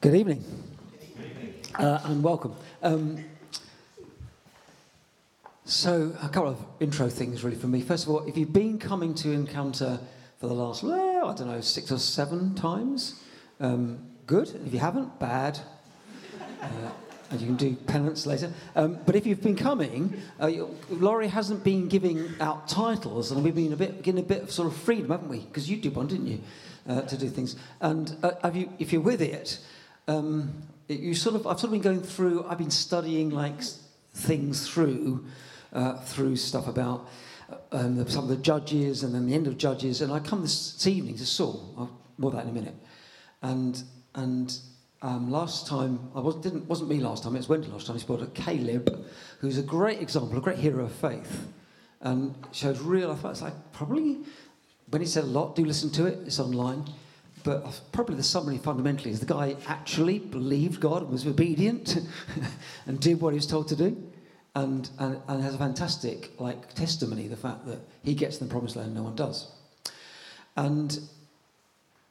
Good evening, uh, and welcome. Um, so, a couple of intro things really for me. First of all, if you've been coming to Encounter for the last, well, I don't know, six or seven times, um, good. If you haven't, bad. Uh, and you can do penance later. Um, but if you've been coming, uh, Laurie hasn't been giving out titles, and we've been a bit getting a bit of sort of freedom, haven't we? Because you did one, didn't you, uh, to do things? And uh, you, if you're with it, um, you sort of I've sort of been going through. I've been studying like things through uh, through stuff about uh, um, the, some of the judges, and then the end of judges. And I come this evening to Saul. I'll, more that in a minute, and and um, last time, I was, didn't, wasn't me last time, it was Wendy last time, he spoke to Caleb, who's a great example, a great hero of faith, and showed real, I thought it's like, probably, when he said a lot, do listen to it, it's online, but probably the summary fundamentally is the guy actually believed God and was obedient and did what he was told to do, and, and, and has a fantastic like testimony, the fact that he gets to the promised land and no one does. And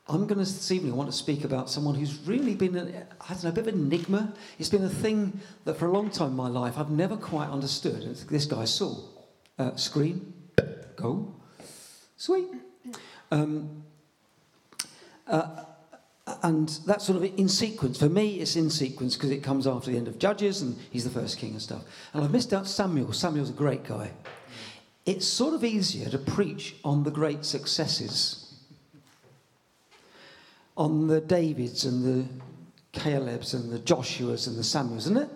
I'm going to this evening I want to speak about someone who's really been, an, I don't know, a bit of an enigma. It's been a thing that for a long time in my life I've never quite understood. It's this guy Saul. Uh, screen, go, sweet. Um, uh, and that's sort of in sequence. For me, it's in sequence because it comes after the end of Judges and he's the first king and stuff. And I've missed out Samuel. Samuel's a great guy. It's sort of easier to preach on the great successes on the Davids and the Calebs and the Joshuas and the Samuels, isn't it?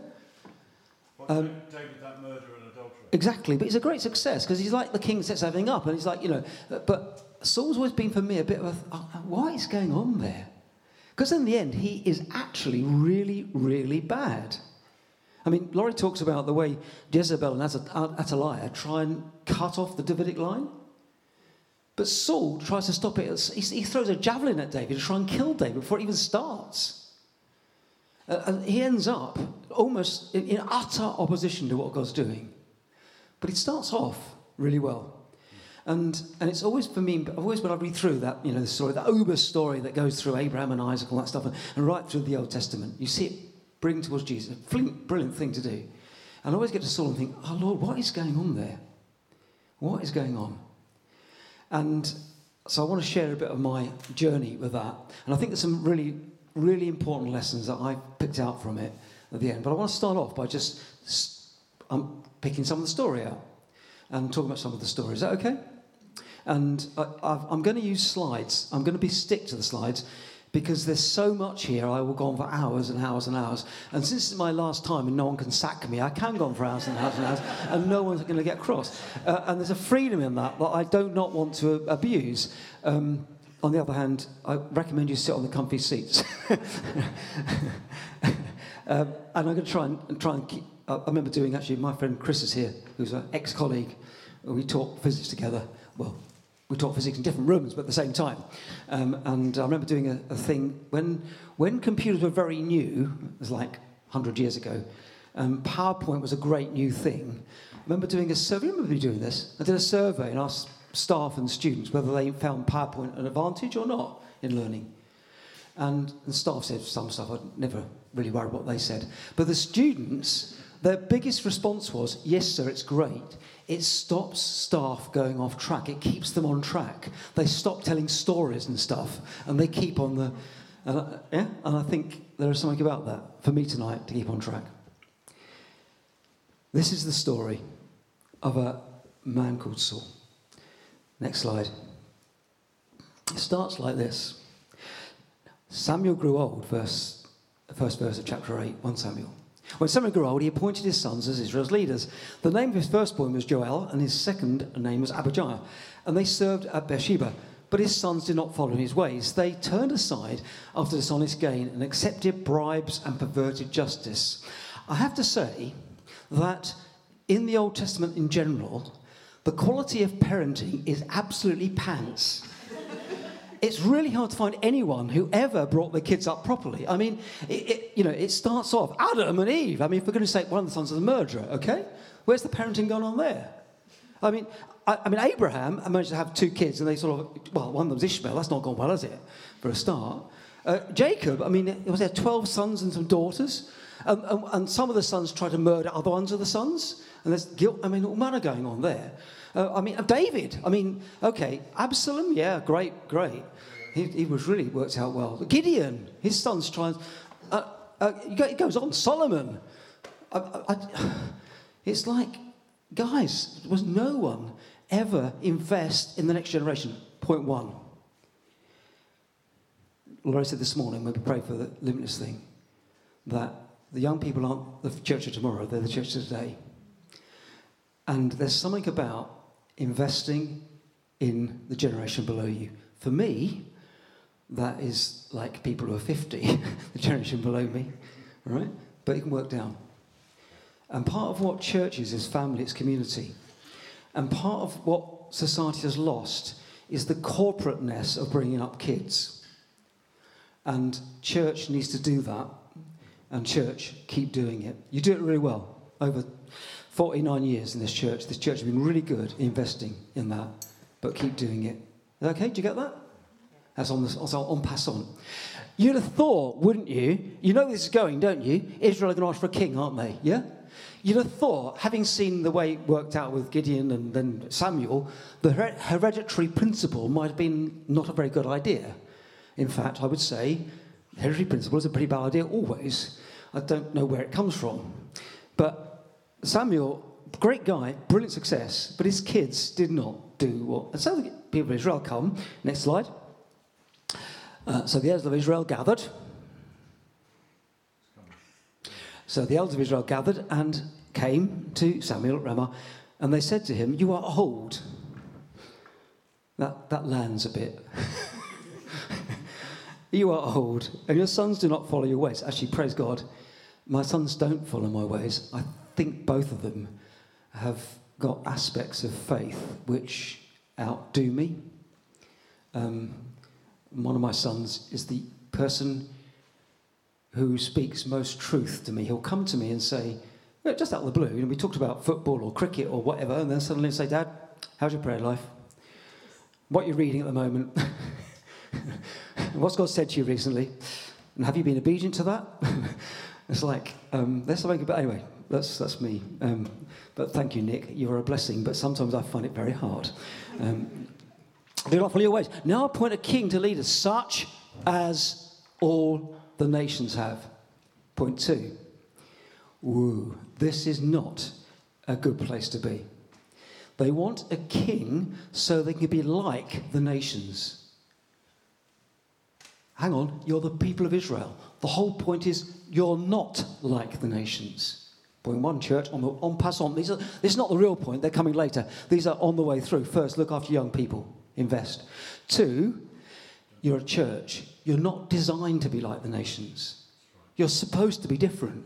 Um, David, that murderer and adulterer. Exactly, but he's a great success because he's like the king sets everything up, and he's like, you know, but Saul's always been for me a bit of a, what is going on there? Because in the end, he is actually really, really bad. I mean, Laurie talks about the way Jezebel and Athaliah try and cut off the Davidic line. But Saul tries to stop it. He throws a javelin at David to try and kill David before it even starts. Uh, and he ends up almost in, utter opposition to what God's doing. But he starts off really well. And, and it's always for me, I've always when I read through that, you know, the story, the Uber story that goes through Abraham and Isaac, all that stuff, and, and right through the Old Testament, you see it bring towards Jesus. A brilliant thing to do. And I always get to Saul and think, oh Lord, what is going on there? What is going on? And so I want to share a bit of my journey with that. And I think there's some really, really important lessons that I picked out from it at the end. But I want to start off by just I'm um, picking some of the story out and talking about some of the story. Is that okay? And I, am going to use slides. I'm going to be stick to the slides because there's so much here, I will go on for hours and hours and hours. And since it's my last time and no one can sack me, I can go on for hours and hours and hours, and no one's going to get cross. Uh, and there's a freedom in that that I do not want to abuse. Um, on the other hand, I recommend you sit on the comfy seats. um, and I'm going to try and, try and keep. I remember doing actually, my friend Chris is here, who's an ex colleague. We taught physics together. Well, we taught physics in different rooms, but at the same time. Um, and I remember doing a, a, thing when, when computers were very new, it was like 100 years ago, um, PowerPoint was a great new thing. I remember doing a survey, remember me doing this? I did a survey and asked staff and students whether they found PowerPoint an advantage or not in learning. And the staff said some stuff, I'd never really worried what they said. But the students, their biggest response was, yes, sir, it's great it stops staff going off track. It keeps them on track. They stop telling stories and stuff, and they keep on the. And I, yeah, and I think there is something about that for me tonight to keep on track. This is the story of a man called Saul. Next slide. It starts like this Samuel grew old, verse, first verse of chapter 8, 1 Samuel. When Samuel grew old, he appointed his sons as Israel's leaders. The name of his firstborn was Joel, and his second name was Abijah. And they served at Beersheba. But his sons did not follow in his ways. They turned aside after dishonest gain and accepted bribes and perverted justice. I have to say that in the Old Testament in general, the quality of parenting is absolutely pants it's really hard to find anyone who ever brought their kids up properly. I mean, it, it, you know, it starts off Adam and Eve. I mean, for goodness sake, one of the sons of the murderer, okay? Where's the parenting gone on there? I mean, I, I, mean, Abraham managed to have two kids, and they sort of, well, one of them's Ishmael. That's not gone well, has it, for a start? Uh, Jacob, I mean, was there 12 sons and some daughters? And, and, and, some of the sons tried to murder other ones of the sons. And there's guilt, I mean, all manner going on there. Uh, I mean, David, I mean, okay, Absalom, yeah, great, great. He, he was really worked out well. Gideon, his sons trying, uh, uh, it goes on, Solomon. I, I, it's like, guys, was no one ever invest in the next generation? Point one. Laura said this morning when we prayed for the limitless thing that the young people aren't the church of tomorrow, they're the church of today. And there's something about investing in the generation below you. For me, that is like people who are 50, the generation below me, right? But it can work down. And part of what church is, is family, it's community. And part of what society has lost is the corporateness of bringing up kids. And church needs to do that. And church, keep doing it. You do it really well. Over 49 years in this church, this church has been really good investing in that. But keep doing it. Okay, do you get that? That's on, the, that's on. You'd have thought, wouldn't you? You know this is going, don't you? Israel are going to ask for a king, aren't they? Yeah? You'd have thought, having seen the way it worked out with Gideon and then Samuel, the hereditary principle might have been not a very good idea. In fact, I would say hereditary principle is a pretty bad idea always. I don't know where it comes from. But Samuel, great guy, brilliant success, but his kids did not do what. And so the people of Israel come. Next slide. Uh, so the elders of Israel gathered. So the elders of Israel gathered and came to Samuel at Ramah, and they said to him, You are old. That, that lands a bit. you are old, and your sons do not follow your ways. Actually, praise God, my sons don't follow my ways. I think both of them have got aspects of faith which outdo me. Um, one of my sons is the person who speaks most truth to me. He'll come to me and say, just out of the blue, you know, we talked about football or cricket or whatever, and then suddenly say, Dad, how's your prayer life? What you're you reading at the moment? What's God said to you recently? And have you been obedient to that? it's like, um, there's something about, anyway, that's, that's me. Um, but thank you, Nick. You're a blessing, but sometimes I find it very hard. Um, do not your ways. Now appoint a king to lead us, such as all the nations have. Point two. Woo, this is not a good place to be. They want a king so they can be like the nations. Hang on, you're the people of Israel. The whole point is you're not like the nations. Point one, church, on, the, en passant. These are, this is not the real point, they're coming later. These are on the way through. First, look after young people, invest. Two, you're a church. You're not designed to be like the nations. You're supposed to be different.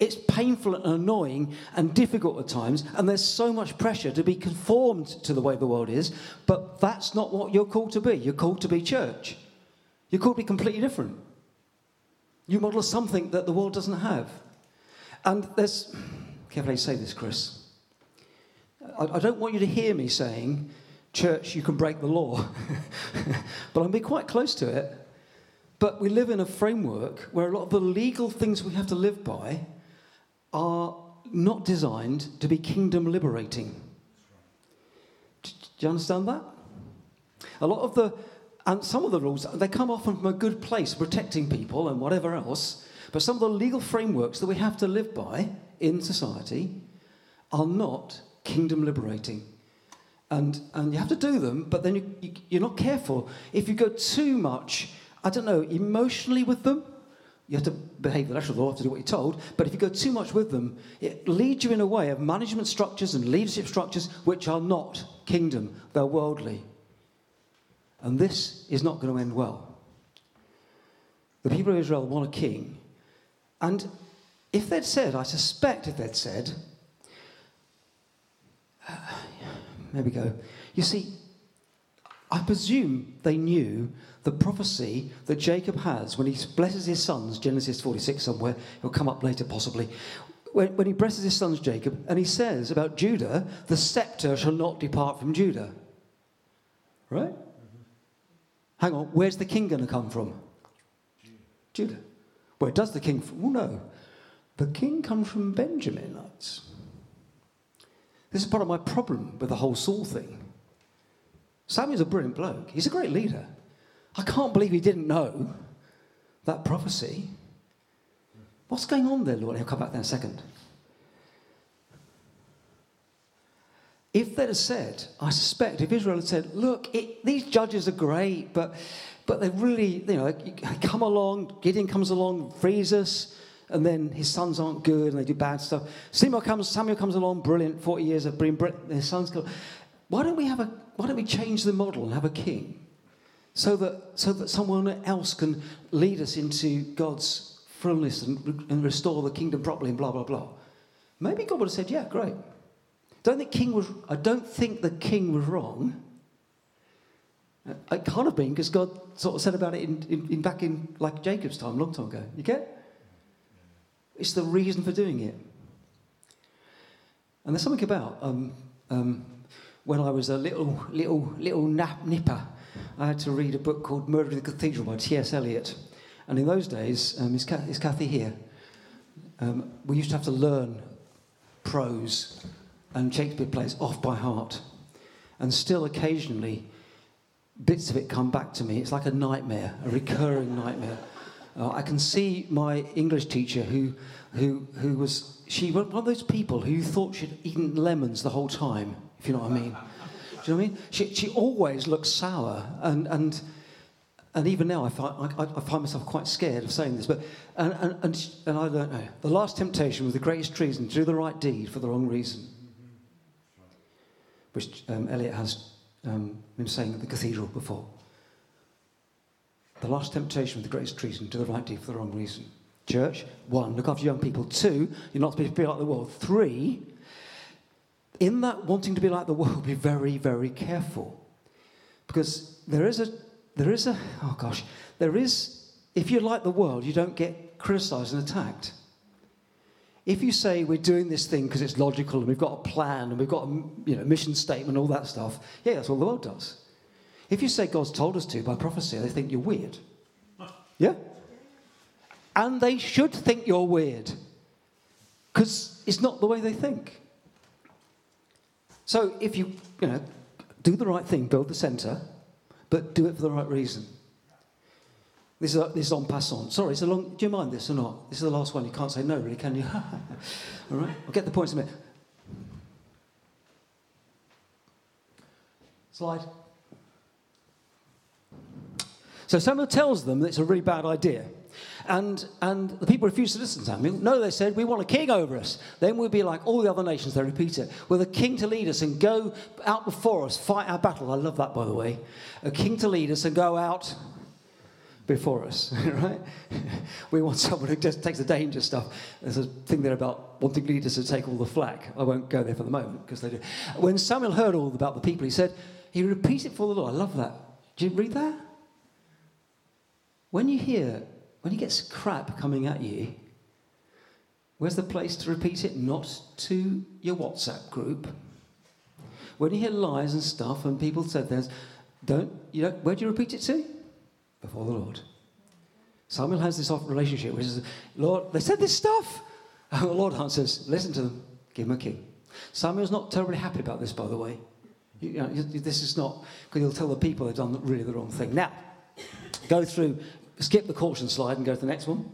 It's painful and annoying and difficult at times, and there's so much pressure to be conformed to the way the world is, but that's not what you're called to be. You're called to be church. You're called to be completely different. You model something that the world doesn't have. And there's, how you say this, Chris. I, I don't want you to hear me saying, church, you can break the law. but I'll be quite close to it. But we live in a framework where a lot of the legal things we have to live by are not designed to be kingdom liberating. Do you understand that? A lot of the, and some of the rules, they come often from a good place, protecting people and whatever else. But some of the legal frameworks that we have to live by in society are not kingdom liberating. And, and you have to do them, but then you, you, you're not careful. If you go too much, I don't know, emotionally with them, you have to behave the letter of the law, to do what you're told. But if you go too much with them, it leads you in a way of management structures and leadership structures which are not kingdom, they're worldly. And this is not going to end well. The people of Israel want a king. And if they'd said, I suspect if they'd said, uh, there we go. You see, I presume they knew the prophecy that Jacob has when he blesses his sons, Genesis 46 somewhere, it'll come up later possibly. When, when he blesses his sons, Jacob, and he says about Judah, the scepter shall not depart from Judah. Right? Mm-hmm. Hang on, where's the king going to come from? Judah. Where does the king from? Oh, no. The king comes from Benjaminites. This is part of my problem with the whole Saul thing. Samuel's a brilliant bloke. He's a great leader. I can't believe he didn't know that prophecy. What's going on there, Lord? He'll come back there in a second. If they'd have said, I suspect, if Israel had said, look, it, these judges are great, but, but they really, you know, come along, Gideon comes along, frees us, and then his sons aren't good and they do bad stuff. Samuel comes, Samuel comes along, brilliant, 40 years of being brilliant, his sons go, why don't we have a, why don't we change the model and have a king? So that, so that someone else can lead us into God's fullness and, and restore the kingdom properly and blah, blah, blah. Maybe God would have said, yeah, great. Don't think king was, I don't think the king was wrong. It can't have been because God sort of said about it in, in, in, back in like Jacob's time, long time ago. You get? It's the reason for doing it. And there's something about um, um, when I was a little little little nap nipper, I had to read a book called Murder in the Cathedral by T.S. Eliot. And in those days, um, is, Kathy, is Kathy here? Um, we used to have to learn prose and Shakespeare plays off by heart. And still occasionally, bits of it come back to me. It's like a nightmare, a recurring nightmare. Uh, I can see my English teacher who, who, who was, she was one of those people who thought she'd eaten lemons the whole time, if you know what I mean. Do you know what I mean? She, she always looked sour and, and, and even now I find, I, I, find myself quite scared of saying this, but, and, and, and, and I don't know. The last temptation was the greatest treason to do the right deed for the wrong reason which um, Eliot has um, been saying at the cathedral before. The last temptation of the greatest treason, do the right deed for the wrong reason. Church, one, look after young people. Two, you're not supposed to be like the world. Three, in that wanting to be like the world, be very, very careful. Because there is a, there is a, oh gosh, there is, if you're like the world, you don't get criticized and attacked. If you say we're doing this thing because it's logical and we've got a plan and we've got a you know, mission statement and all that stuff, yeah, that's what the world does. If you say God's told us to by prophecy, they think you're weird. Yeah? And they should think you're weird because it's not the way they think. So if you, you know, do the right thing, build the centre, but do it for the right reason. This is, this is en passant. Sorry, it's a long. Do you mind this or not? This is the last one. You can't say no, really, can you? All right, I'll get the points in a minute. Slide. So Samuel tells them that it's a really bad idea. And, and the people refused to listen to Samuel. No, they said, we want a king over us. Then we'll be like all the other nations, they repeat it, with a king to lead us and go out before us, fight our battle. I love that, by the way. A king to lead us and go out before us, right? we want someone who just takes the danger stuff. There's a thing there about wanting leaders to take all the flack. I won't go there for the moment because they do. When Samuel heard all about the people, he said, he repeated for the Lord. I love that. Did you read that? When you hear, when you get crap coming at you, where's the place to repeat it? Not to your WhatsApp group. When you hear lies and stuff, and people said there's, don't you know, where do you repeat it to? Before the Lord. Samuel has this relationship which is, Lord, they said this stuff. And the Lord answers, listen to them, give them a king. Samuel's not terribly happy about this, by the way. You, know, this is not, because he'll tell the people they've done really the wrong thing. Now, go through, skip the caution slide and go to the next one.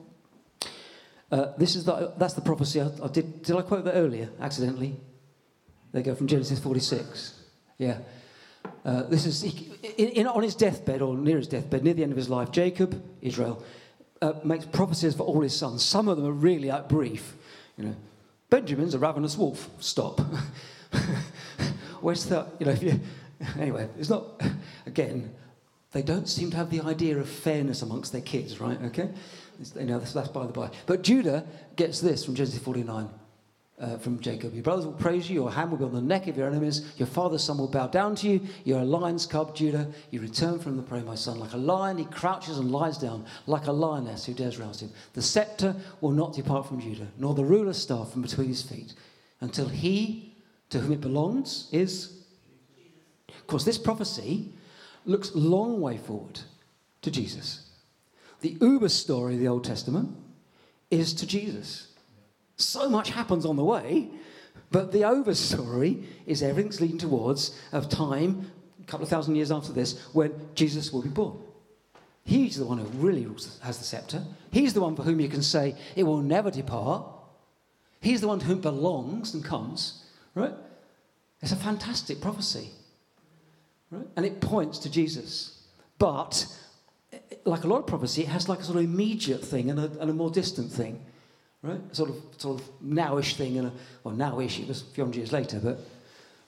Uh, this is the, that's the prophecy. I, I, did, did I quote that earlier, accidentally? They go from Genesis 46. Yeah. Uh, this is in, in, on his deathbed or near his deathbed, near the end of his life. Jacob, Israel, uh, makes prophecies for all his sons. Some of them are really like brief. You know, Benjamin's a ravenous wolf. Stop. Where's the you know? You, anyway, it's not. Again, they don't seem to have the idea of fairness amongst their kids, right? Okay, it's, you know that's, that's by the by. But Judah gets this from Genesis 49 uh, from Jacob. Your brothers will praise you, your hand will be on the neck of your enemies, your father's son will bow down to you. You're a lion's cub, Judah. You return from the prey, my son. Like a lion, he crouches and lies down, like a lioness who dares rouse him. The scepter will not depart from Judah, nor the ruler's staff from between his feet, until he to whom it belongs is. Of course, this prophecy looks long way forward to Jesus. The uber story of the Old Testament is to Jesus. So much happens on the way, but the overstory is everything's leading towards a time, a couple of thousand years after this, when Jesus will be born. He's the one who really has the scepter. He's the one for whom you can say it will never depart. He's the one to whom belongs and comes, right? It's a fantastic prophecy, right? And it points to Jesus. But, like a lot of prophecy, it has like a sort of immediate thing and a, and a more distant thing, right? Sort of, sort of nowish thing and well, nowish, it was a few hundred years later, but,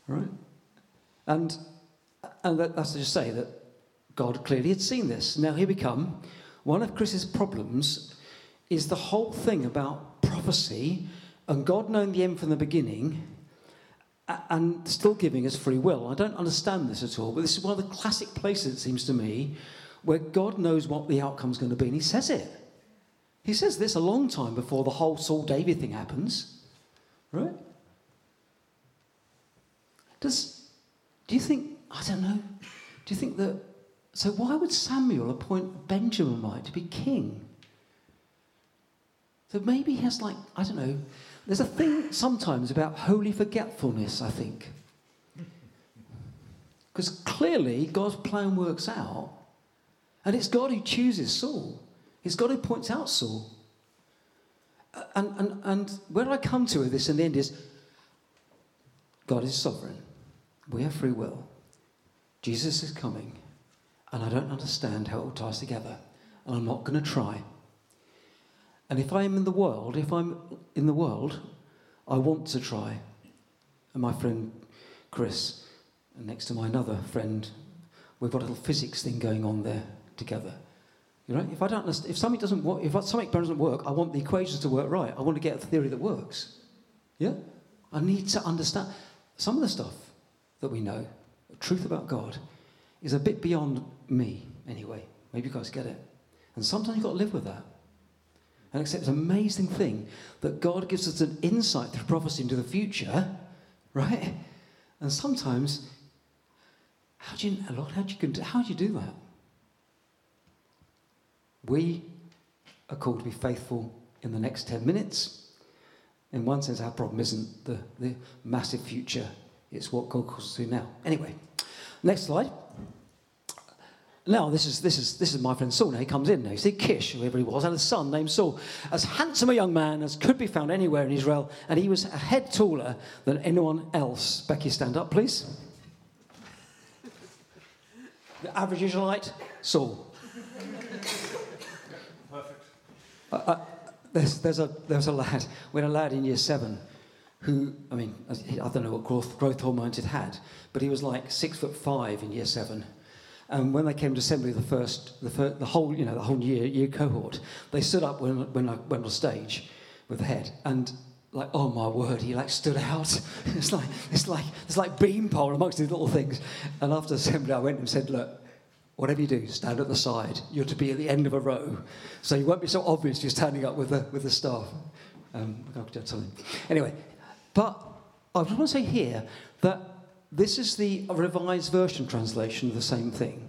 right? And, and that, that's to just say that God clearly had seen this. Now, here we come. One of Chris's problems is the whole thing about prophecy and God knowing the end from the beginning and still giving us free will. I don't understand this at all, but this is one of the classic places, it seems to me, where God knows what the outcome's going to be, and He says it. He says this a long time before the whole Saul David thing happens, right? Does do you think I don't know? Do you think that so why would Samuel appoint Benjaminite to be king? So maybe he has like, I don't know, there's a thing sometimes about holy forgetfulness, I think. Because clearly God's plan works out. And it's God who chooses Saul. It's God who points out Saul. And, and, and where I come to with this in the end is God is sovereign. We have free will. Jesus is coming and I don't understand how it all ties together, and I'm not going to try. And if I'm in the world, if I'm in the world, I want to try. And my friend Chris, and next to my another friend, we've got a little physics thing going on there together. You know, if I don't understand, if something doesn't work, if something doesn't work, I want the equations to work right. I want to get a theory that works. Yeah, I need to understand some of the stuff that we know, the truth about God, is a bit beyond me, anyway. Maybe you guys get it. And sometimes you've got to live with that. And accept an amazing thing that God gives us an insight through prophecy into the future, right? And sometimes, how do you, Lord, how do you, how do, you do that? We are called to be faithful in the next 10 minutes. In one sense, our problem isn't the, the massive future, it's what God calls us to now. Anyway, next slide. Now, this is, this is, this is my friend Saul. Now, he comes in now. You see, Kish, whoever he was, had a son named Saul, as handsome a young man as could be found anywhere in Israel, and he was a head taller than anyone else. Becky, stand up, please. The average Israelite, Saul. Uh, there's, there's, a, there's a lad, we had a lad in year seven who, I mean, I don't know what growth, growth hormones it had, but he was like six foot five in year seven and when they came to assembly, the first, the, first, the whole, you know, the whole year, year cohort, they stood up when, when I went on stage with the head, and like, oh my word, he like stood out. it's like, it's like, it's like beanpole amongst these little things. And after assembly, I went and said, look, whatever you do, stand at the side. You're to be at the end of a row, so you won't be so obvious you're standing up with the with the staff. Um, anyway, but I just want to say here that this is the revised version translation of the same thing.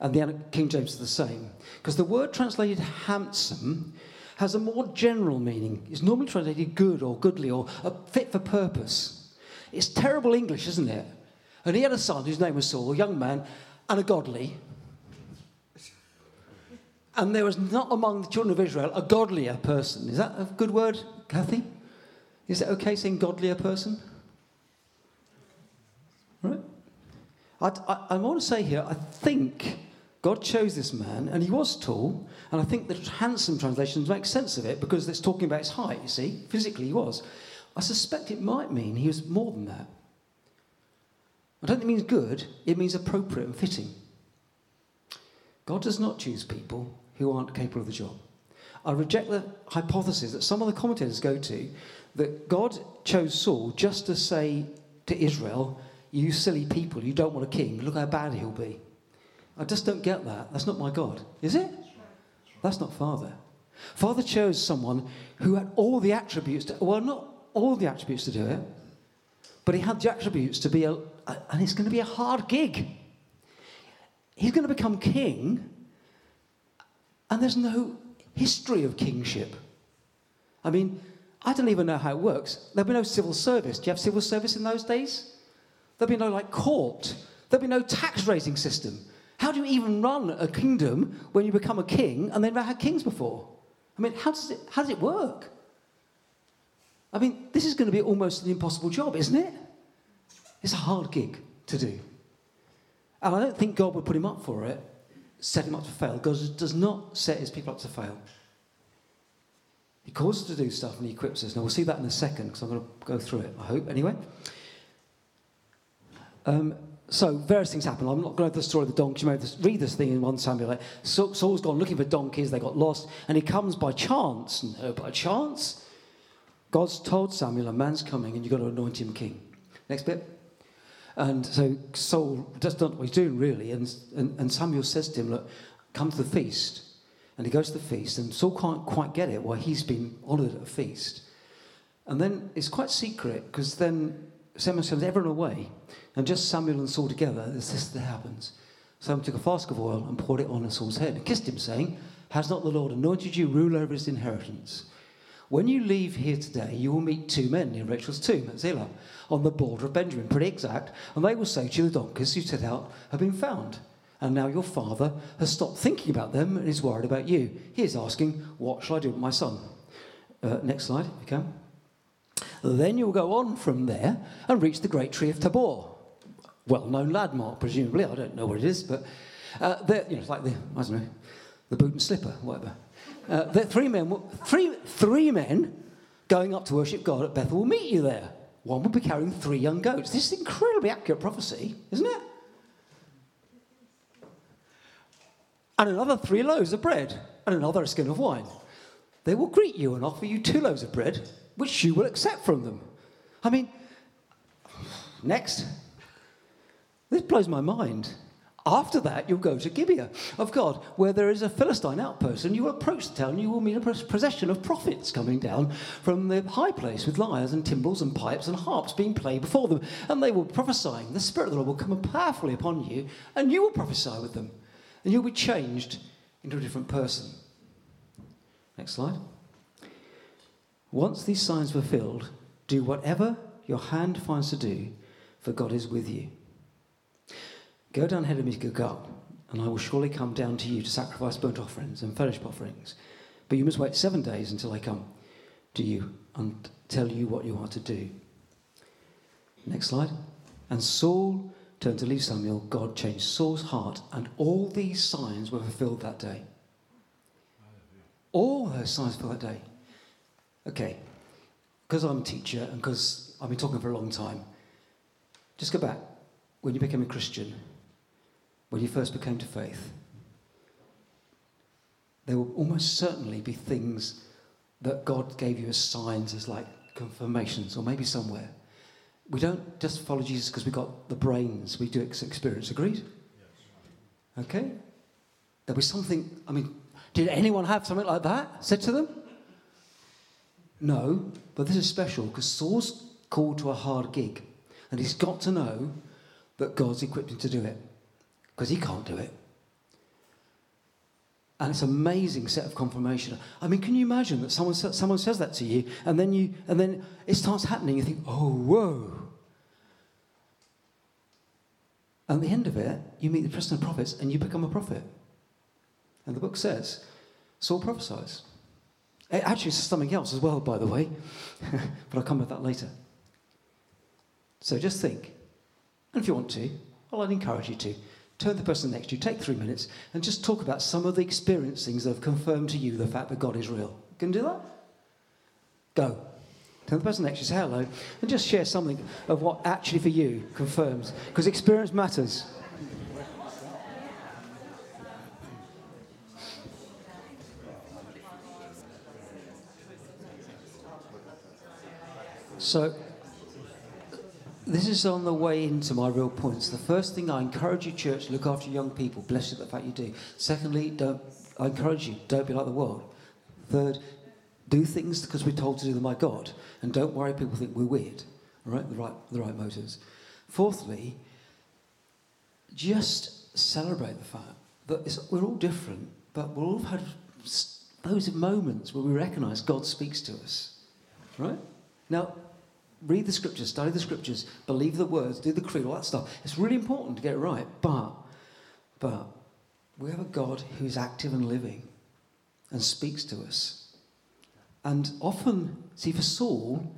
And the King James is the same. Because the word translated handsome has a more general meaning. It's normally translated good or goodly or fit for purpose. It's terrible English, isn't it? And he had a son whose name was Saul, a young man, and a godly. And there was not among the children of Israel a godlier person. Is that a good word, Kathy? Is it okay saying godlier person? Right? I, I, I want to say here, I think God chose this man, and he was tall, and I think the handsome translations make sense of it because it's talking about his height, you see. Physically, he was. I suspect it might mean he was more than that. I don't think it means good, it means appropriate and fitting. God does not choose people who aren't capable of the job. I reject the hypothesis that some of the commentators go to that God chose Saul just to say to Israel, you silly people, you don't want a king, look how bad he'll be. I just don't get that. That's not my God, is it? That's not Father. Father chose someone who had all the attributes, to, well, not all the attributes to do it, but he had the attributes to be a, a and it's going to be a hard gig. He's going to become king, And there's no history of kingship. I mean, I don't even know how it works. There'll be no civil service. Do you have civil service in those days? There'll be no like court. There'll be no tax raising system. How do you even run a kingdom when you become a king and they've never had kings before? I mean, how does it, how does it work? I mean, this is going to be almost an impossible job, isn't it? It's a hard gig to do. And I don't think God would put him up for it, set him up to fail. God does not set his people up to fail. He calls us to do stuff and he equips us. Now, we'll see that in a second because I'm going to go through it, I hope, anyway. Um, so, various things happen. I'm not going to the story of the donkey. You may read this thing in 1 Samuel. Saul's gone looking for donkeys, they got lost, and he comes by chance. No, by chance. God's told Samuel, a man's coming, and you've got to anoint him king. Next bit. And so Saul does not what he's doing, really. And, and, and Samuel says to him, Look, come to the feast. And he goes to the feast, and Saul can't quite get it why he's been honoured at a feast. And then it's quite secret because then Samuel sends everyone away, and just Samuel and Saul together, this, this that happens. Samuel took a flask of oil and poured it on Saul's head and kissed him, saying, Has not the Lord anointed you ruler over his inheritance? When you leave here today, you will meet two men in Rachel's tomb at Zelah, on the border of Benjamin, pretty exact, and they will say to you, the donkeys you set out have been found. And now your father has stopped thinking about them and is worried about you. He is asking, What shall I do with my son? Uh, next slide, if you can. Then you'll go on from there and reach the great tree of Tabor. Well known landmark, presumably. I don't know what it is, but uh, you know, it's like the, I don't know, the boot and slipper, whatever. Uh, the three men, three, three men going up to worship God at Bethel will meet you there. One will be carrying three young goats. This is incredibly accurate prophecy, isn't it? And another three loaves of bread and another a skin of wine. They will greet you and offer you two loaves of bread, which you will accept from them. I mean, next. This blows my mind. After that, you'll go to Gibeah of God, where there is a Philistine outpost, and you will approach the town, and you will meet a procession of prophets coming down from the high place with lyres and timbrels and pipes and harps being played before them, and they will be prophesying. The Spirit of the Lord will come powerfully upon you, and you will prophesy with them, and you'll be changed into a different person. Next slide. Once these signs were filled, do whatever your hand finds to do, for God is with you. Go down ahead of me to Gilgal, and I will surely come down to you to sacrifice burnt offerings and fellowship offerings. But you must wait seven days until I come to you and tell you what you are to do. Next slide. And Saul turned to leave Samuel. God changed Saul's heart, and all these signs were fulfilled that day. All those signs for that day. Okay, because I'm a teacher and because I've been talking for a long time, just go back. When you became a Christian, when you first became to faith, there will almost certainly be things that God gave you as signs, as like confirmations, or maybe somewhere. We don't just follow Jesus because we've got the brains, we do experience. Agreed? Yes. Okay? There'll be something, I mean, did anyone have something like that said to them? No, but this is special because Saul's called to a hard gig and he's got to know that God's equipped him to do it because he can't do it. And it's an amazing set of confirmation. I mean, can you imagine that someone, someone says that to you and then, you, and then it starts happening? You think, oh, whoa. And at the end of it, you meet the Preston prophets and you become a prophet. And the book says, Saul prophesies. It actually says something else as well, by the way, but I'll come with that later. So just think, and if you want to, well, I'd encourage you to turn to the person next to you, take three minutes, and just talk about some of the experiencings that have confirmed to you the fact that God is real. Can you do that? Go. Turn to the person next to you, say hello, and just share something of what actually for you confirms, because experience matters. So, this is on the way into my real points. The first thing I encourage you, church, look after young people. Bless you the fact you do. Secondly, don't. I encourage you, don't be like the world. Third, do things because we're told to do them by God, and don't worry people think we're weird. All right, the right, the right motives. Fourthly, just celebrate the fact that we're all different, but we'll all have had those moments where we recognize God speaks to us. Right? Now, read the scriptures, study the scriptures, believe the words, do the creed, all that stuff. It's really important to get it right. But, but, we have a God who's active and living and speaks to us. And often, see, for Saul,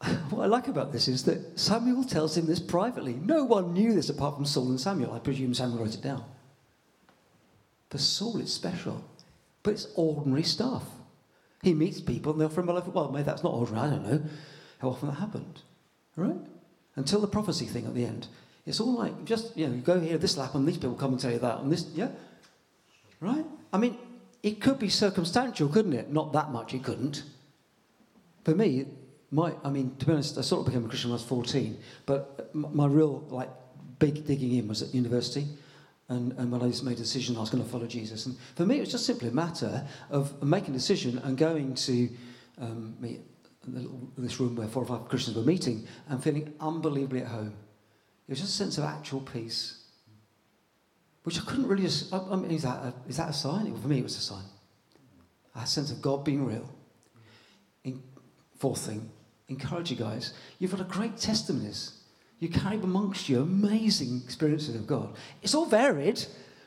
what I like about this is that Samuel tells him this privately. No one knew this apart from Saul and Samuel. I presume Samuel wrote it down. For Saul, it's special, but it's ordinary stuff. He meets people and they'll from well, maybe that's not ordinary. I don't know how often that happened, right? Until the prophecy thing at the end. It's all like just you know, you go here, this will happen, these people come and tell you that, and this, yeah, right? I mean, it could be circumstantial, couldn't it? Not that much, it couldn't. For me, my, I mean, to be honest, I sort of became a Christian when I was 14, but my real, like, big digging in was at university. And, and when I just made a decision, I was going to follow Jesus. And for me, it was just simply a matter of making a decision and going to um, meet this room where four or five Christians were meeting and feeling unbelievably at home. It was just a sense of actual peace, which I couldn't really I mean, is that, a, is that a sign? For me, it was a sign. A sense of God being real. In, fourth thing, encourage you guys. You've got a great testimonies. You carry amongst you amazing experiences of God. It's all varied,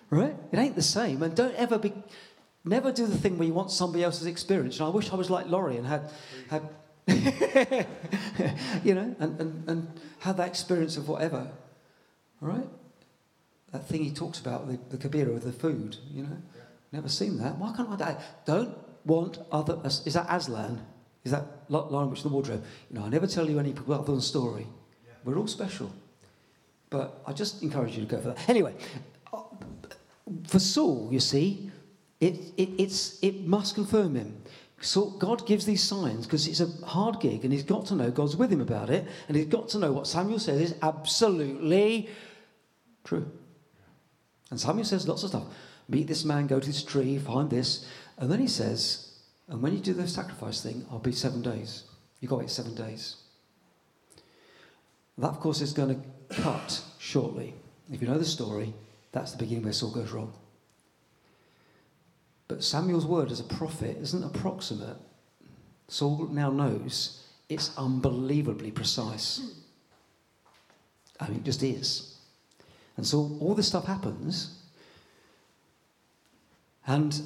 right? It ain't the same. And don't ever be, never do the thing where you want somebody else's experience. And I wish I was like Laurie and had, had you know, and, and, and had that experience of whatever, right? That thing he talks about, the, the kabira with the food, you know? Yeah. Never seen that. Why can't I? Die? Don't want other. Is that Aslan? Is that Lion Witch the Wardrobe? You know, I never tell you any other than story. Yeah. We're all special. But I just encourage you to go for that. Anyway, uh, for Saul, you see, it, it, it's, it must confirm him. So God gives these signs because it's a hard gig and he's got to know God's with him about it and he's got to know what Samuel says is absolutely true. And Samuel says lots of stuff. Meet this man, go to this tree, find this. And then he says, and when you do the sacrifice thing, I'll be seven days. You've got to wait seven days. That, of course, is going to cut shortly. If you know the story, that's the beginning where Saul goes wrong. But Samuel's word as a prophet isn't approximate. Saul now knows it's unbelievably precise. I mean, it just is. And so all this stuff happens, and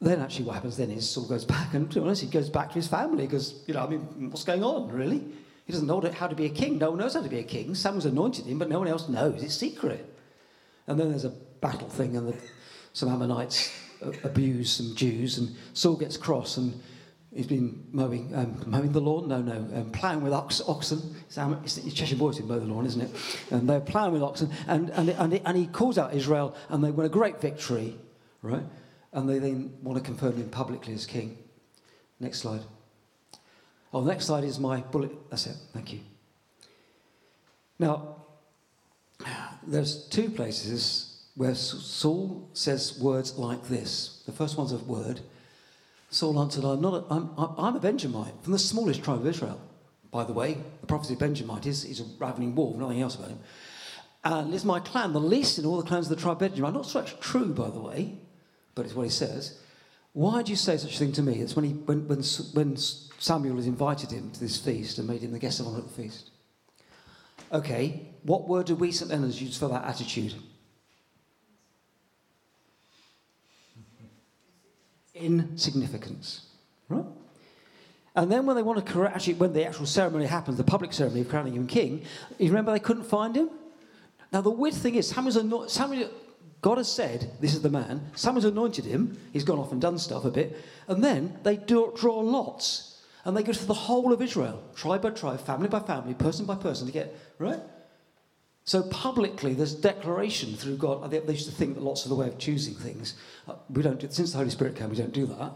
then actually what happens then is Saul goes back, and to be honest, he goes back to his family because, you know, I mean, what's going on, really? He doesn't know how to be a king. No one knows how to be a king. Someone's anointed him, but no one else knows. It's secret. And then there's a battle thing, and the, some Ammonites abuse some Jews, and Saul gets cross, and he's been mowing, um, mowing the lawn. No, no, um, ploughing with ox, oxen. It's, it's Cheshire Boys who mow the lawn, isn't it? And they're ploughing with oxen, and, and, and, and he calls out Israel, and they win a great victory, right? and they then want to confirm him publicly as king. Next slide. Oh, next slide is my bullet. That's it. Thank you. Now, there's two places where Saul says words like this. The first one's a word. Saul answered, I'm, not a, I'm, I'm a Benjamite from the smallest tribe of Israel. By the way, the prophecy of Benjamite is, is a ravening wolf, nothing else about him. And is my clan, the least in all the clans of the tribe of Benjamin. Not so much true, by the way but it's what he says. Why do you say such a thing to me? It's when, he, when, when, when Samuel has invited him to this feast and made him the guest of honor at the feast. Okay, what word do we St. Leonard's use for that attitude? Insignificance, right? And then when they want to correct, actually, when the actual ceremony happens, the public ceremony of crowning him king, you remember they couldn't find him? Now, the weird thing is, Samuel's not, Samuel God has said, This is the man. Someone's anointed him. He's gone off and done stuff a bit. And then they do, draw lots. And they go to the whole of Israel, tribe by tribe, family by family, person by person to get, right? So publicly, there's declaration through God. They used to think that lots of the way of choosing things. Uh, we don't do, since the Holy Spirit came, we don't do that.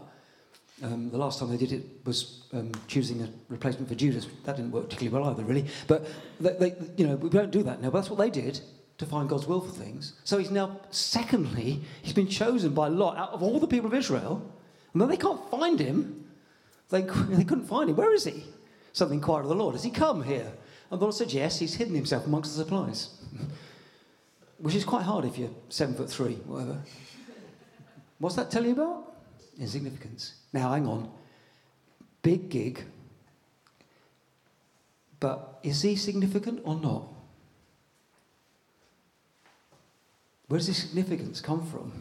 Um, the last time they did it was um, choosing a replacement for Judas. That didn't work particularly well either, really. But they, they, you know, we don't do that now. But that's what they did to find God's will for things. So he's now, secondly, he's been chosen by Lot out of all the people of Israel. And then they can't find him. They, they couldn't find him. Where is he? Something inquired of the Lord. Has he come here? Said, Yes, he's hidden himself amongst the supplies. Which is quite hard if you're seven foot three, whatever. What's that tell you about? Insignificance. Now, hang on. Big gig. But is he significant or not? Where does his significance come from?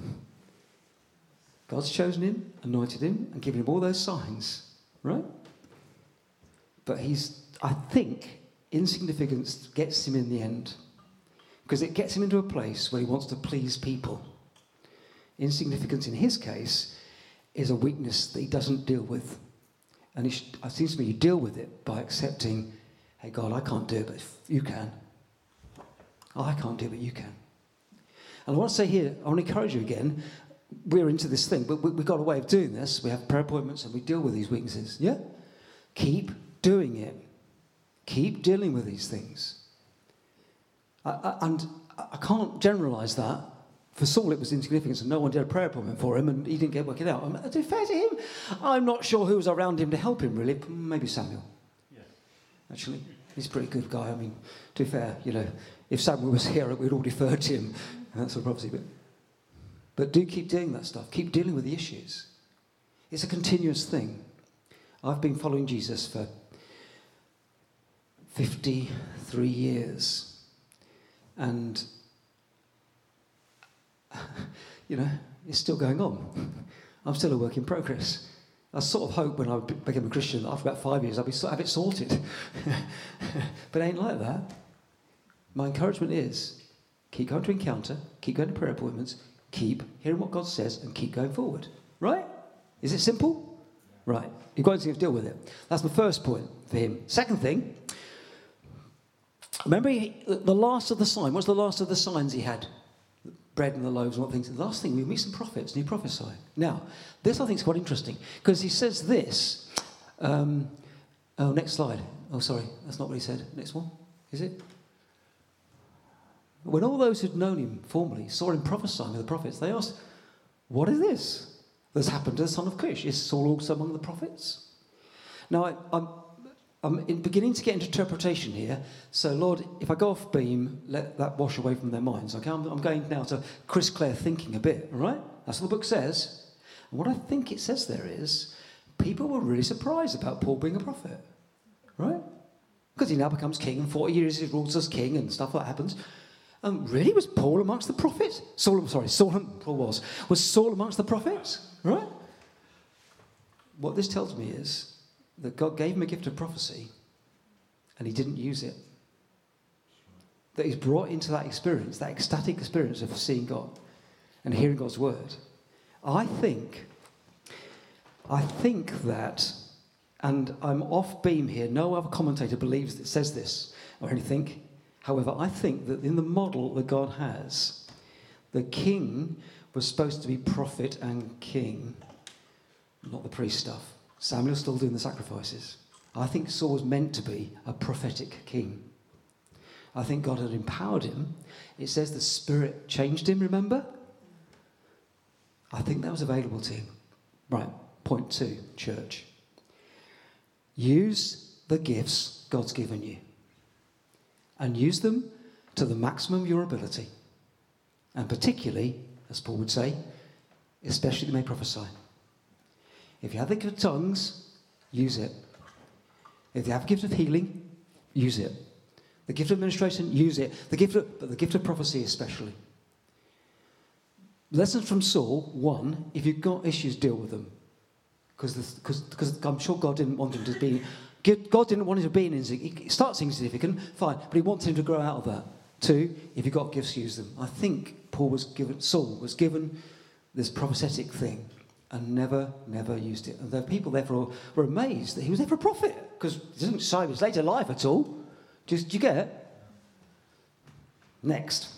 God's chosen him, anointed him, and given him all those signs, right? But he's, I think, insignificance gets him in the end. Because it gets him into a place where he wants to please people. Insignificance, in his case, is a weakness that he doesn't deal with. And it seems to me you deal with it by accepting, hey, God, I can't do it, but you can. Oh, I can't do it, but you can. And I want to say here, I want to encourage you again. We're into this thing, but we've got a way of doing this. We have prayer appointments and we deal with these weaknesses. Yeah? Keep doing it. Keep dealing with these things. I, I, and I can't generalize that. For Saul, it was insignificant, and no one did a prayer appointment for him, and he didn't get working out. And to be fair to him, I'm not sure who was around him to help him, really. Maybe Samuel. Yeah. Actually, he's a pretty good guy. I mean, to be fair, you know, if Samuel was here, we'd all defer to him. That's a prophecy. But, but do keep doing that stuff. Keep dealing with the issues. It's a continuous thing. I've been following Jesus for 53 years. And, you know, it's still going on. I'm still a work in progress. I sort of hope when I became a Christian that after about five years I'll be, have it sorted. but it ain't like that. My encouragement is keep going to encounter, keep going to prayer appointments, keep hearing what God says, and keep going forward. Right? Is it simple? Right. You've got to deal with it. That's my first point for him. Second thing, remember he, the last of the sign. What's the last of the signs he had? bread and the loaves and what things. The last thing, we meet some prophets and he prophesied. Now, this I think is quite interesting because he says this. Um, oh, next slide. Oh, sorry, that's not what he said. Next one. Is it? When all those who'd known him formerly saw him prophesying with the prophets, they asked, What is this that's happened to the son of Kish? Is Saul also among the prophets? Now, I, I'm I'm beginning to get into interpretation here. So, Lord, if I go off beam, let that wash away from their minds. Okay, I'm, I'm going now to Chris Clare thinking a bit, all right? That's what the book says. And what I think it says there is people were really surprised about Paul being a prophet, right? Because he now becomes king, and 40 years he rules as king, and stuff like that happens. And really, was Paul amongst the prophets? Saul, sorry, Saul, Paul was. Was Saul amongst the prophets, right? What this tells me is that God gave him a gift of prophecy and he didn't use it. That he's brought into that experience, that ecstatic experience of seeing God and hearing God's word. I think, I think that, and I'm off beam here, no other commentator believes that says this or anything. However, I think that in the model that God has, the king was supposed to be prophet and king, not the priest stuff. Samuel's still doing the sacrifices. I think Saul was meant to be a prophetic king. I think God had empowered him. It says the Spirit changed him, remember? I think that was available to him. Right, point two, church. Use the gifts God's given you and use them to the maximum of your ability. And particularly, as Paul would say, especially you may prophesy. If you have the gift of tongues, use it. If you have the gift of healing, use it. The gift of administration, use it. The gift of, but the gift of prophecy especially. Lessons from Saul, one, if you've got issues, deal with them. Because I'm sure God didn't want him to be, God didn't want him to be an insignificant, he starts insignificant, fine, but he wants him to grow out of that. Two, if you've got gifts, use them. I think Paul was given, Saul was given this prophetic thing and never, never used it. And the people therefore were amazed that he was ever a prophet because he doesn't describe his later life at all. Just, do you get it? Next.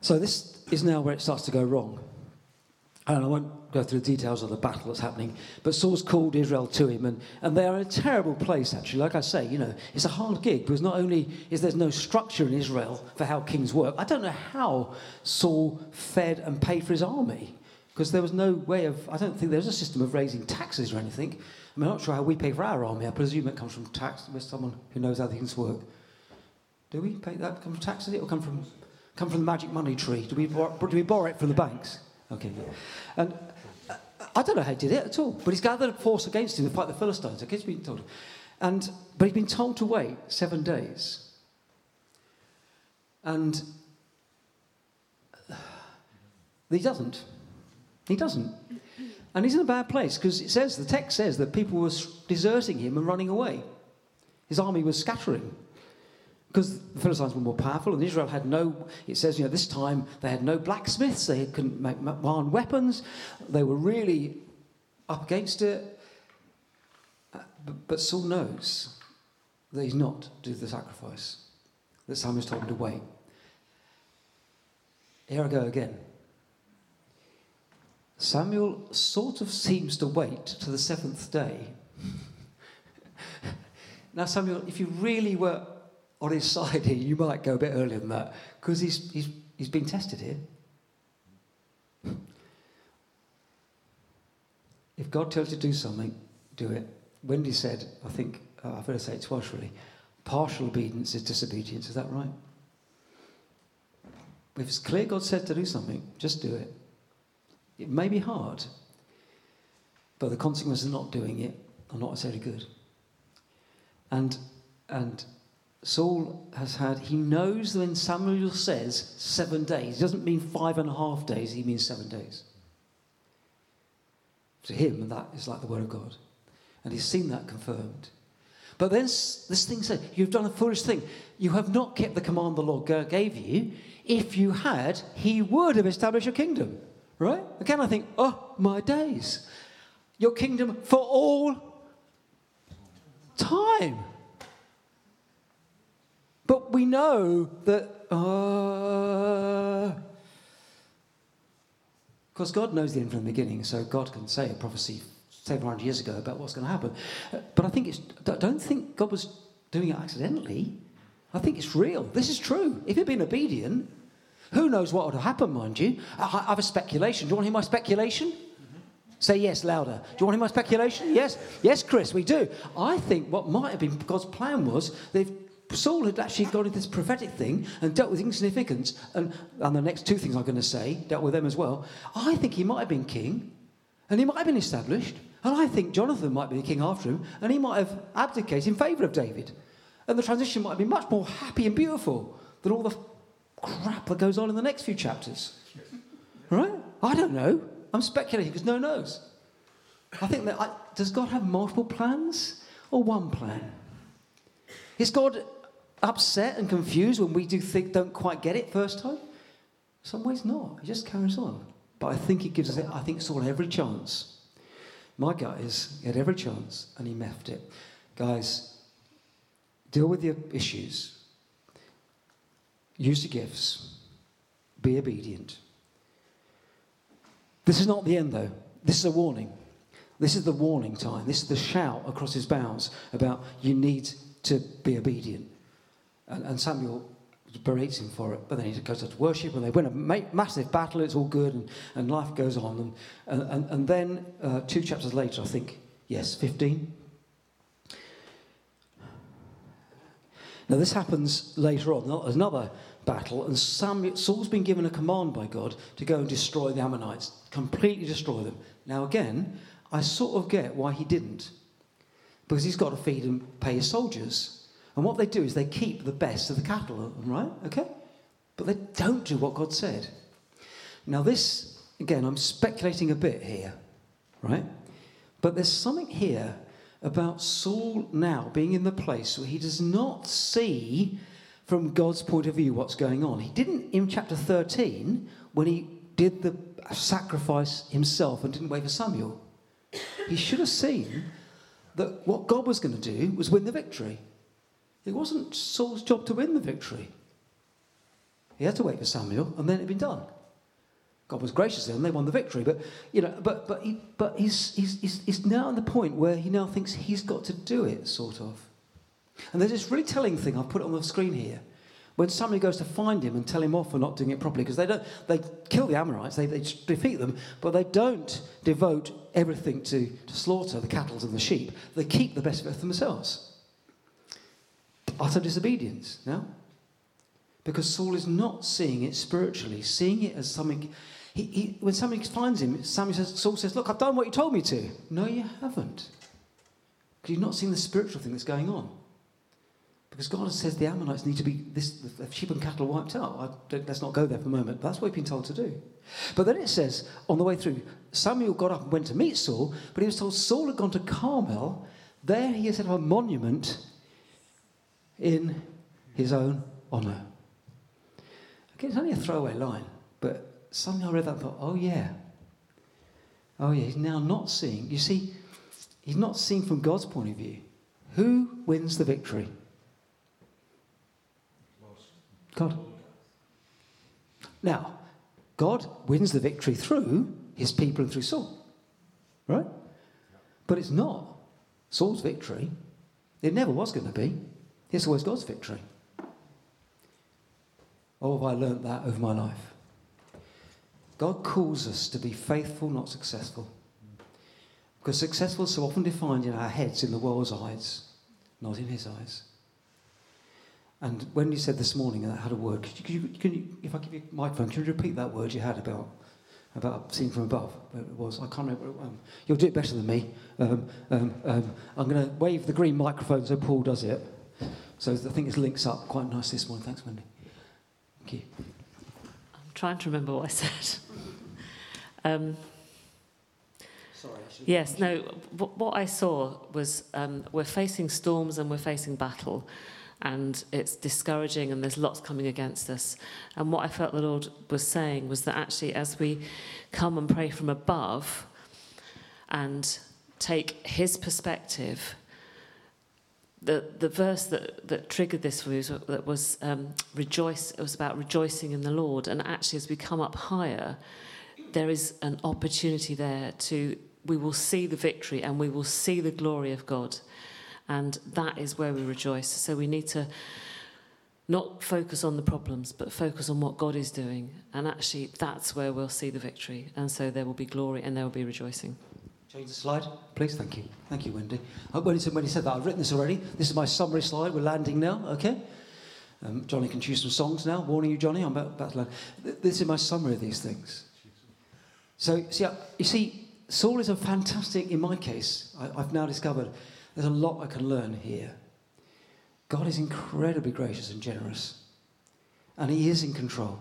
So this is now where it starts to go wrong. And I won't go through the details of the battle that's happening, but Saul's called Israel to him, and, and they are in a terrible place, actually. Like I say, you know, it's a hard gig because not only is there no structure in Israel for how kings work, I don't know how Saul fed and paid for his army because there was no way of, I don't think there was a system of raising taxes or anything. I mean, I'm not sure how we pay for our army. I presume it comes from tax with someone who knows how things work. Do we pay that come from taxes? It will come from come from the magic money tree? Do we, do we borrow it from the banks? Okay. And uh, I don't know how he did it at all, but he's gathered a force against him to fight the Philistines. Okay, he's been told. And, but he's been told to wait seven days. And he doesn't. He doesn't. And he's in a bad place because it says, the text says that people were deserting him and running away. His army was scattering because the Philistines were more powerful and Israel had no, it says, you know, this time they had no blacksmiths, they couldn't make iron weapons, they were really up against it. Uh, but, but Saul knows that he's not to do the sacrifice, that Samuel's told him to wait. Here I go again. Samuel sort of seems to wait to the seventh day. now, Samuel, if you really were on his side here, you might go a bit earlier than that because he's, he's, he's been tested here. If God tells you to do something, do it. Wendy said, I think, uh, I've heard her say it twice really, partial obedience is disobedience. Is that right? If it's clear God said to do something, just do it. It may be hard, but the consequences of not doing it are not necessarily good. And, and Saul has had, he knows that when Samuel says seven days, he doesn't mean five and a half days, he means seven days. To him, that is like the word of God. And he's seen that confirmed. But then this thing said, You've done a foolish thing. You have not kept the command the Lord gave you. If you had, he would have established a kingdom. Right? Again, I think, oh, my days. Your kingdom for all time. But we know that, uh, because God knows the end from the beginning, so God can say a prophecy 700 years ago about what's going to happen. But I think it's, don't think God was doing it accidentally. I think it's real. This is true. If he'd been obedient, who knows what would have happened, mind you? I, have a speculation. Do you want to hear my speculation? Say yes louder. Do you want to hear my speculation? Yes. Yes, Chris, we do. I think what might have been God's plan was if Saul had actually got into this prophetic thing and dealt with insignificance, and, and the next two things I'm going to say dealt with them as well. I think he might have been king, and he might have been established, and I think Jonathan might be the king after him, and he might have abdicated in favour of David. And the transition might been much more happy and beautiful than all the crap that goes on in the next few chapters. Right? I don't know. I'm speculating because no one knows. I think that I, does God have multiple plans or one plan? Is God upset and confused when we do think don't quite get it first time? Some ways not. He just carries on. But I think it gives us I think Saul every chance. My guys had every chance and he meffed it. Guys, deal with your issues Use the gifts. Be obedient. This is not the end, though. This is a warning. This is the warning time. This is the shout across his bows about you need to be obedient. And, and Samuel berates him for it, but then he goes to worship and they win a ma- massive battle. It's all good and, and life goes on. And, and, and then uh, two chapters later, I think, yes, 15. Now, this happens later on. Another battle, and Samuel, Saul's been given a command by God to go and destroy the Ammonites, completely destroy them. Now, again, I sort of get why he didn't, because he's got to feed and pay his soldiers. And what they do is they keep the best of the cattle, right? Okay? But they don't do what God said. Now, this, again, I'm speculating a bit here, right? But there's something here about Saul now being in the place where he does not see from God's point of view what's going on. He didn't in chapter 13 when he did the sacrifice himself and didn't wait for Samuel. He should have seen that what God was going to do was win the victory. It wasn't Saul's job to win the victory. He had to wait for Samuel, and then it'd been done. God was gracious to them; they won the victory. But you know, but but he, but he's, he's he's he's now at the point where he now thinks he's got to do it, sort of. And there's this really telling thing, I've put it on the screen here. When somebody goes to find him and tell him off for not doing it properly, because they don't, they kill the Amorites, they, they defeat them, but they don't devote everything to, to slaughter the cattle and the sheep. They keep the best of it for themselves. Utter disobedience, no? Because Saul is not seeing it spiritually, seeing it as something. He, he, when somebody finds him, Samuel says, Saul says, Look, I've done what you told me to. No, you haven't. Because you've not seen the spiritual thing that's going on. Because God says the Ammonites need to be, this, the sheep and cattle wiped out. let's not go there for a moment. But that's what we've been told to do. But then it says, on the way through, Samuel got up and went to meet Saul, but he was told Saul had gone to Carmel. There he has set up a monument in his own honour. Okay, it's only a throwaway line, but suddenly I read that and thought, oh yeah. Oh yeah, he's now not seeing. You see, he's not seeing from God's point of view. Who wins the victory? God. Now, God wins the victory through his people and through Saul. Right? But it's not Saul's victory. It never was going to be. It's always God's victory. Oh, have I learnt that over my life? God calls us to be faithful, not successful. Because successful is so often defined in our heads, in the world's eyes, not in his eyes. And when you said this morning that I had a word, could you, could you, if I give you a microphone, can you repeat that word you had about about seen from above? It was, I can't remember. Um, you'll do it better than me. Um, um, um I'm going to wave the green microphone so Paul does it. So I think it links up quite nicely this morning. Thanks, Wendy. Thank you. I'm trying to remember what I said. Um, Sorry. Yes, no, what I saw was um, we're facing storms and we're facing battle and it's discouraging and there's lots coming against us. And what I felt the Lord was saying was that actually, as we come and pray from above and take His perspective, the, the verse that, that triggered this was, that was um, rejoice. It was about rejoicing in the Lord. And actually, as we come up higher, there is an opportunity there to we will see the victory and we will see the glory of God. And that is where we rejoice. So we need to not focus on the problems, but focus on what God is doing. And actually, that's where we'll see the victory. And so there will be glory and there will be rejoicing. Change the slide, please. Thank you. Thank you, Wendy. Uh, when, he said, when he said that, I've written this already. This is my summary slide. We're landing now, okay? Um, Johnny can choose some songs now. Warning you, Johnny, I'm about, about to land. This is my summary of these things. So, see, you see, Saul is a fantastic, in my case, I, I've now discovered there's a lot I can learn here. God is incredibly gracious and generous, and He is in control.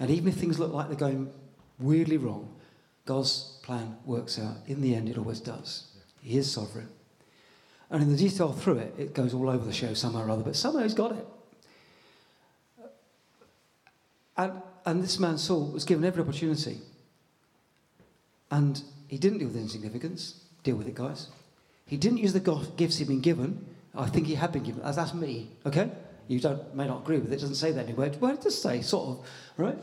And even if things look like they're going weirdly wrong, God's plan works out. In the end, it always does. He is sovereign. And in the detail through it, it goes all over the show somehow or other, but somehow he's got it. And, and this man, Saul, was given every opportunity. And he didn't deal with insignificance. Deal with it, guys. He didn't use the gifts he'd been given. I think he had been given. That's me, okay? You don't, may not agree with it. It doesn't say that anywhere. Well, it does say, sort of, right?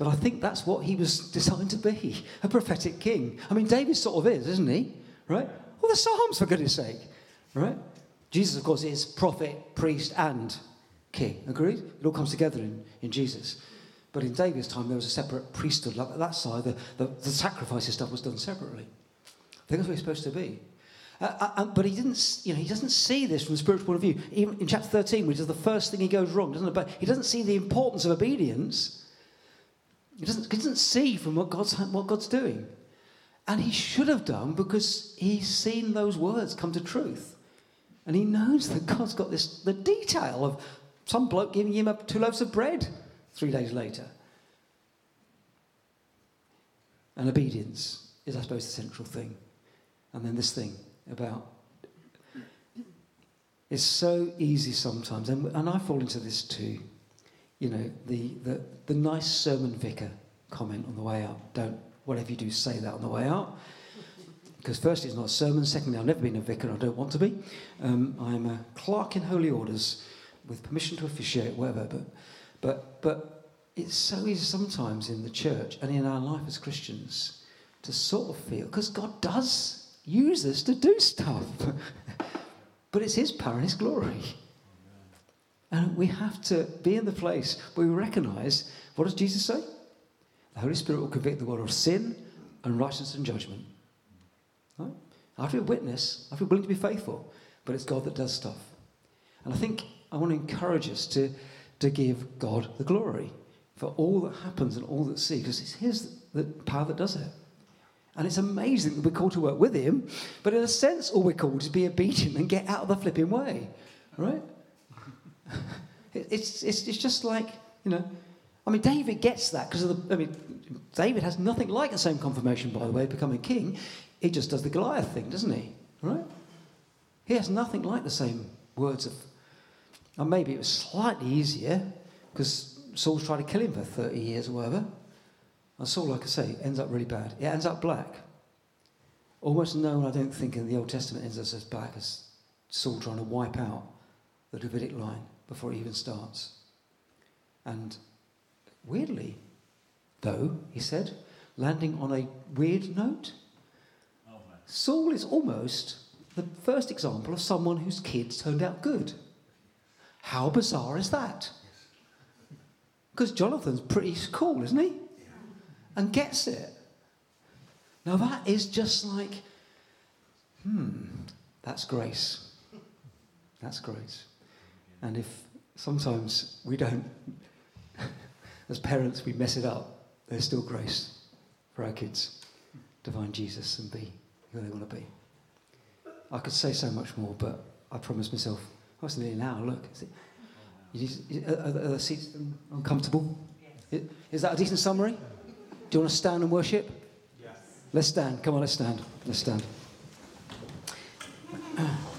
But I think that's what he was designed to be a prophetic king. I mean, David sort of is, isn't he? Right? Well, the Psalms, for goodness sake. Right? Jesus, of course, is prophet, priest, and king. Agreed? It all comes together in, in Jesus. But in David's time, there was a separate priesthood. Like that side, the, the, the sacrifices stuff was done separately. I think that's what supposed to be. Uh, uh, uh, but he didn't, you know, he doesn't see this from a spiritual point of view. Even in chapter 13, which is the first thing he goes wrong, doesn't it? But he doesn't see the importance of obedience. He doesn't, he doesn't see from what God's, what God's doing. And he should have done because he's seen those words come to truth. And he knows that God's got this, the detail of some bloke giving him up two loaves of bread three days later. And obedience is, I suppose, the central thing. And then this thing about. It's so easy sometimes, and, and I fall into this too. You know, the, the, the nice sermon vicar comment on the way out. Don't, whatever you do, say that on the way out. Because firstly, it's not a sermon. Secondly, I've never been a vicar. I don't want to be. Um, I'm a clerk in holy orders with permission to officiate, whatever. But, but, but it's so easy sometimes in the church and in our life as Christians to sort of feel, because God does use us to do stuff. but it's His power and His glory. And we have to be in the place where we recognize what does Jesus say? The Holy Spirit will convict the world of sin and righteousness and judgment. Right? I have to be a witness, I feel willing to be faithful, but it's God that does stuff. And I think I want to encourage us to, to give God the glory for all that happens and all that seen, because it's His the power that does it. And it's amazing that we're called to work with Him, but in a sense, all we're called is to be obedient and get out of the flipping way, right? It's, it's, it's just like, you know, I mean, David gets that because of the, I mean, David has nothing like the same confirmation, by the way, of becoming king. He just does the Goliath thing, doesn't he? Right? He has nothing like the same words of, and maybe it was slightly easier because Saul's tried to kill him for 30 years or whatever. And Saul, like I say, ends up really bad. It ends up black. Almost no one, I don't think, in the Old Testament ends up as black as Saul trying to wipe out the Davidic line before it even starts. And weirdly, though, he said, landing on a weird note, Saul is almost the first example of someone whose kids turned out good. How bizarre is that? Because Jonathan's pretty cool, isn't he? And gets it. Now that is just like, hmm, that's grace. That's grace. And if sometimes we don't, as parents, we mess it up, there's still grace for our kids to find Jesus and be who they want to be. I could say so much more, but I promised myself. Oh, it's nearly an hour. Look, is, it, is, are, are the seats uncomfortable? Yes. Is that a decent summary? Do you want to stand and worship? Yes. Let's stand. Come on, let's stand. Let's stand.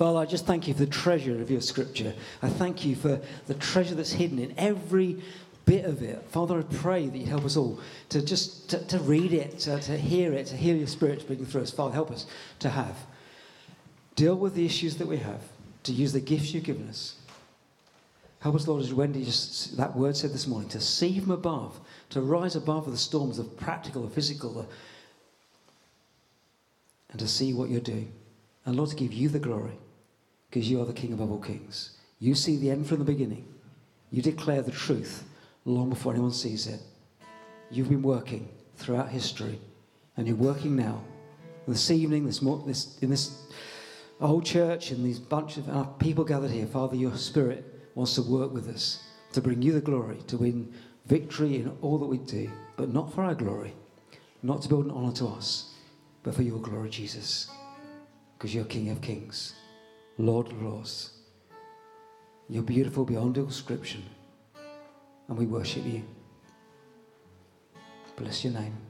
Father, I just thank you for the treasure of your scripture. I thank you for the treasure that's hidden in every bit of it. Father, I pray that you help us all to just to, to read it, to, to hear it, to hear your spirit speaking through us. Father, help us to have. Deal with the issues that we have, to use the gifts you've given us. Help us, Lord, as Wendy just that word said this morning, to see from above, to rise above the storms of practical, or physical, uh, and to see what you're doing. And Lord, to give you the glory, because you are the King above all kings. You see the end from the beginning. You declare the truth long before anyone sees it. You've been working throughout history, and you're working now. This evening, this, this in this old church, and these bunch of uh, people gathered here, Father, your Spirit wants to work with us to bring you the glory, to win victory in all that we do, but not for our glory, not to build an honor to us, but for your glory, Jesus, because you're King of Kings, Lord Lords. You're beautiful beyond description and we worship you. Bless your name.